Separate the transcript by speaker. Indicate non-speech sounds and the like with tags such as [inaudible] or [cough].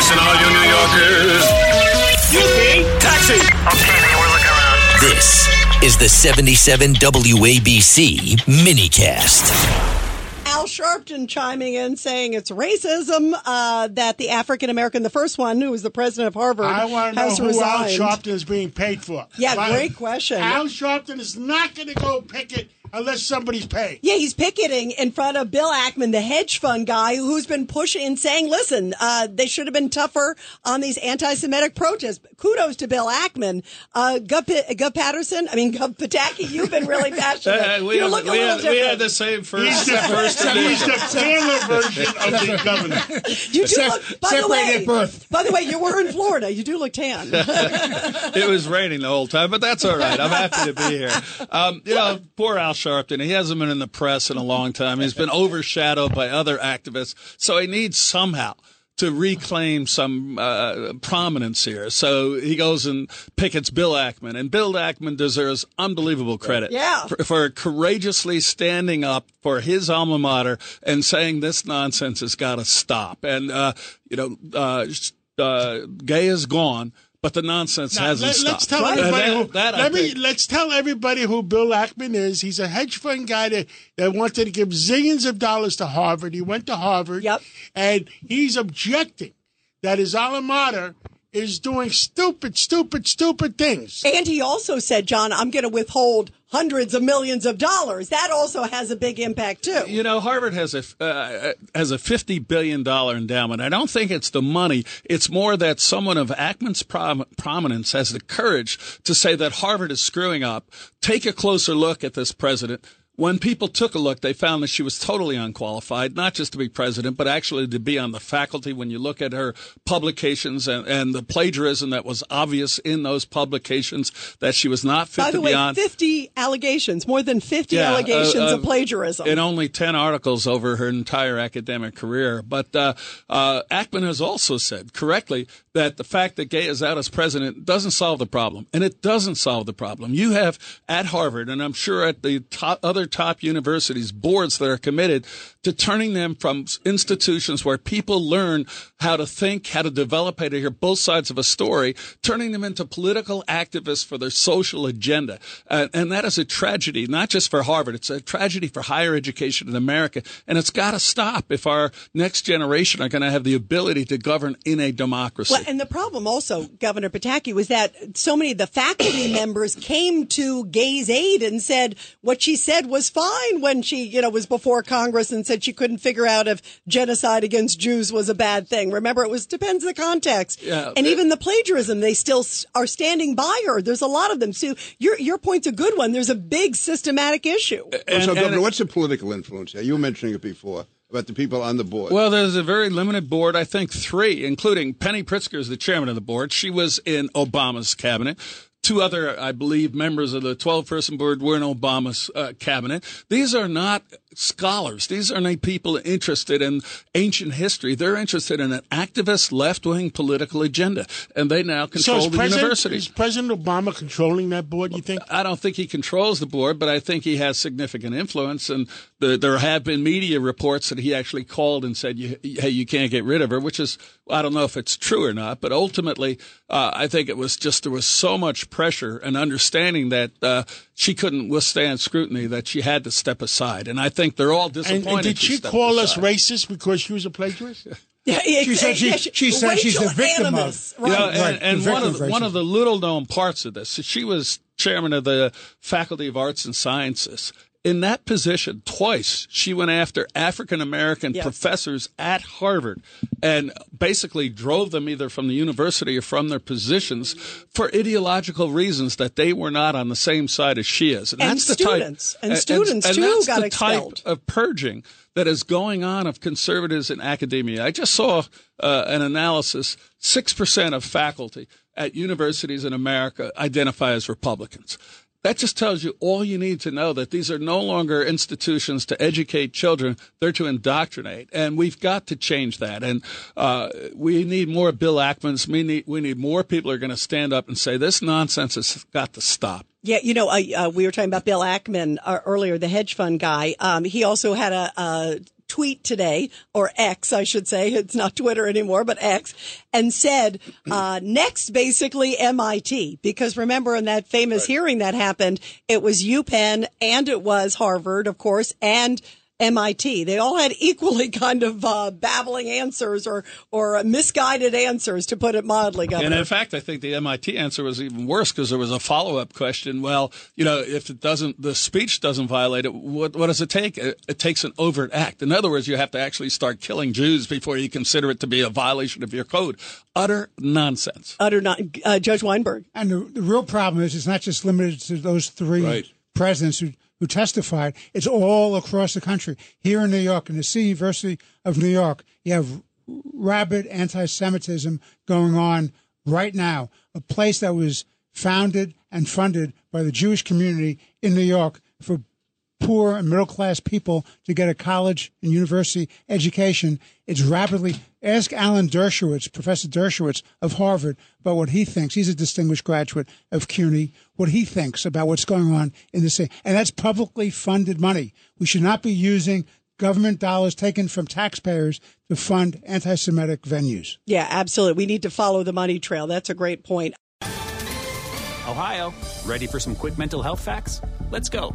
Speaker 1: Listen, all you New Yorkers. Taxi.
Speaker 2: Okay, man, we're looking around.
Speaker 3: This is the 77 WABC minicast.
Speaker 4: Al Sharpton chiming in saying it's racism uh, that the African American, the first one who was the president of Harvard,
Speaker 5: I want to know who
Speaker 4: resigned.
Speaker 5: Al Sharpton is being paid for.
Speaker 4: Yeah,
Speaker 5: Why-
Speaker 4: great question.
Speaker 5: Al Sharpton is not going to go picket unless somebody's paid.
Speaker 4: Yeah, he's picketing in front of Bill Ackman, the hedge fund guy who's been pushing and saying, listen, uh, they should have been tougher on these anti-Semitic protests. Kudos to Bill Ackman. Uh, Gov, P- Gov Patterson, I mean, Gov Pataki, you've been really [laughs] passionate.
Speaker 6: Uh, we,
Speaker 4: you
Speaker 6: had,
Speaker 4: look a
Speaker 6: we,
Speaker 4: little
Speaker 6: had, we had the same first.
Speaker 5: He's the
Speaker 6: first
Speaker 5: He's the paler version of the [laughs] governor. [laughs]
Speaker 4: You do
Speaker 7: Sep-
Speaker 4: look, by the way,
Speaker 7: at birth.
Speaker 4: by the way, you were in Florida. You do look tan.
Speaker 6: it was raining the whole time, but that's all right. I'm happy to be here. Um, you know, poor Al Sharpton. He hasn't been in the press in a long time. He's been overshadowed by other activists, so he needs somehow to reclaim some uh, prominence here. So he goes and pickets Bill Ackman, and Bill Ackman deserves unbelievable credit
Speaker 4: Yeah.
Speaker 6: for, for courageously standing up for his alma mater and saying this nonsense has got to stop. And uh, you know, uh, uh, Gay is gone. But the nonsense
Speaker 5: Now,
Speaker 6: hasn't
Speaker 5: let,
Speaker 6: stopped.
Speaker 5: us tell
Speaker 6: And
Speaker 5: everybody.
Speaker 6: that-
Speaker 5: who,
Speaker 6: that I
Speaker 5: let me
Speaker 6: think-
Speaker 5: let's tell everybody who Bill Ackman is. He's a hedge fund guy that, that wanted to give zillions of dollars to Harvard. He went to Harvard.
Speaker 4: Yep.
Speaker 5: And he's objecting that his alma mater is doing stupid, stupid, stupid things.
Speaker 4: And he also said, John, I'm going to withhold hundreds of millions of dollars. That also has a big impact too.
Speaker 6: You know, Harvard has a uh, has a fifty billion dollar endowment. I don't think it's the money. It's more that someone of Ackman's prom- prominence has the courage to say that Harvard is screwing up. Take a closer look at this president. When people took a look, they found that she was totally unqualified, not just to be president, but actually to be on the faculty. When you look at her publications and, and the plagiarism that was obvious in those publications, that she was not fit
Speaker 4: By
Speaker 6: to
Speaker 4: the way,
Speaker 6: on.
Speaker 4: 50 allegations, more than 50
Speaker 6: Yeah,
Speaker 4: allegations
Speaker 6: uh, uh,
Speaker 4: of plagiarism.
Speaker 6: in only 10 articles over her entire academic career. But uh, uh, Ackman has also said correctly that the fact that Gay is out as president doesn't solve the problem. And it doesn't solve the problem. You have at Harvard, and I'm sure at the top, other top universities, boards that are committed to turning them from institutions where people learn how to think, how to develop, how to hear both sides of a story, turning them into political activists for their social agenda. Uh, and that is a tragedy, not just for Harvard. It's a tragedy for higher education in America. And it's got to stop if our next generation are going to have the ability to govern in a democracy.
Speaker 4: Well, and the problem also, Governor Pataki, was that so many of the faculty [coughs] members came to Gay's aid and said what she said was fine when she, you know, was before Congress and said she couldn't figure out if genocide against Jews was a bad thing. Remember, it was depends the context.
Speaker 6: Yeah.
Speaker 4: and even the plagiarism, they still are standing by her. There's a lot of them. So your your point's a good one. There's a big systematic issue.
Speaker 6: And-
Speaker 7: so,
Speaker 6: and-
Speaker 7: Governor, what's the political influence here? You were mentioning it before about the people on the board.
Speaker 6: Well, there's a very limited board. I think three, including Penny Pritzker is the chairman of the board. She was in Obama's cabinet. Two other, I believe, members of the 12 person board were in Obama's uh, cabinet. These are not scholars. These are not people interested in ancient history. They're interested in an activist left wing political agenda. And they now control
Speaker 5: is
Speaker 6: the
Speaker 5: President,
Speaker 6: university.
Speaker 5: is President Obama controlling that board, you think?
Speaker 6: I don't think he controls the board, but I think he has significant influence. And the, there have been media reports that he actually called and said, "Hey, you can't get rid of her," which is I don't know if it's true or not. But ultimately, uh, I think it was just there was so much pressure and understanding that uh, she couldn't withstand scrutiny that she had to step aside. And I think they're all disappointed.
Speaker 5: and did she
Speaker 6: stepped
Speaker 5: call us racist because she was a plagiarist?
Speaker 4: Yeah,
Speaker 8: She said she- she said she's the victim of-
Speaker 4: animus.
Speaker 6: You know,
Speaker 4: Right.
Speaker 6: and,
Speaker 8: Right,
Speaker 6: and one of
Speaker 8: of
Speaker 6: one of the little known parts of this, she was chairman of the Faculty of Arts and Sciences, In that position, twice she went after African American
Speaker 4: Yes.
Speaker 6: professors at Harvard and basically drove them either from the university or from their positions for ideological reasons that they were not on the same side as she is.
Speaker 4: And
Speaker 6: that's the
Speaker 4: students.
Speaker 6: type,
Speaker 4: And students, too,
Speaker 6: that's
Speaker 4: got
Speaker 6: the
Speaker 4: expelled.
Speaker 6: type of purging that is going on of conservatives in academia. I just saw uh, an analysis: six percent of faculty at universities in America identify as Republicans. That just tells you all you need to know that these are no longer institutions to educate children; they're to indoctrinate, and we've got to change that. And uh, we need more Bill Ackmans. We need we need more people are going to stand up and say this nonsense has got to stop.
Speaker 4: Yeah, you know, uh, we were talking about Bill Ackman uh, earlier, the hedge fund guy. Um, he also had a, a tweet today, or X, I should say. It's not Twitter anymore, but X, and said, uh, next, basically MIT. Because remember in that famous hearing that happened, it was UPenn and it was Harvard, of course, and MIT. They all had equally [laughs] kind of uh, babbling answers or or misguided answers, to put it mildly,
Speaker 6: And in fact, I think the MIT answer was even worse because there was a follow up question. Well, you know, if it doesn't, the speech doesn't violate it, what, what does it take? It, it takes an overt act. In other words, you have to actually start killing Jews before you consider it to be a violation of your code. Utter nonsense.
Speaker 4: Utter not, uh, Judge Weinberg.
Speaker 8: And the, the real problem is it's not just limited to those three
Speaker 7: Right.
Speaker 8: presidents who, who testified. It's all across the country. Here in New York, in the City University of New York, you have rabid anti-Semitism going on right now. A place that was founded and funded by the Jewish community in New York for poor and middle class people to get a college and university education. It's rapidly. Ask Alan Dershowitz, Professor Dershowitz of Harvard, about what he thinks. He's a distinguished graduate of CUNY. What he thinks about what's going on in the city, and that's publicly funded money. We should not be using government dollars taken from taxpayers to fund anti-Semitic venues.
Speaker 4: Yeah, absolutely. We need to follow the money trail. That's a great point.
Speaker 9: Ohio, ready for some quick mental health facts? Let's go.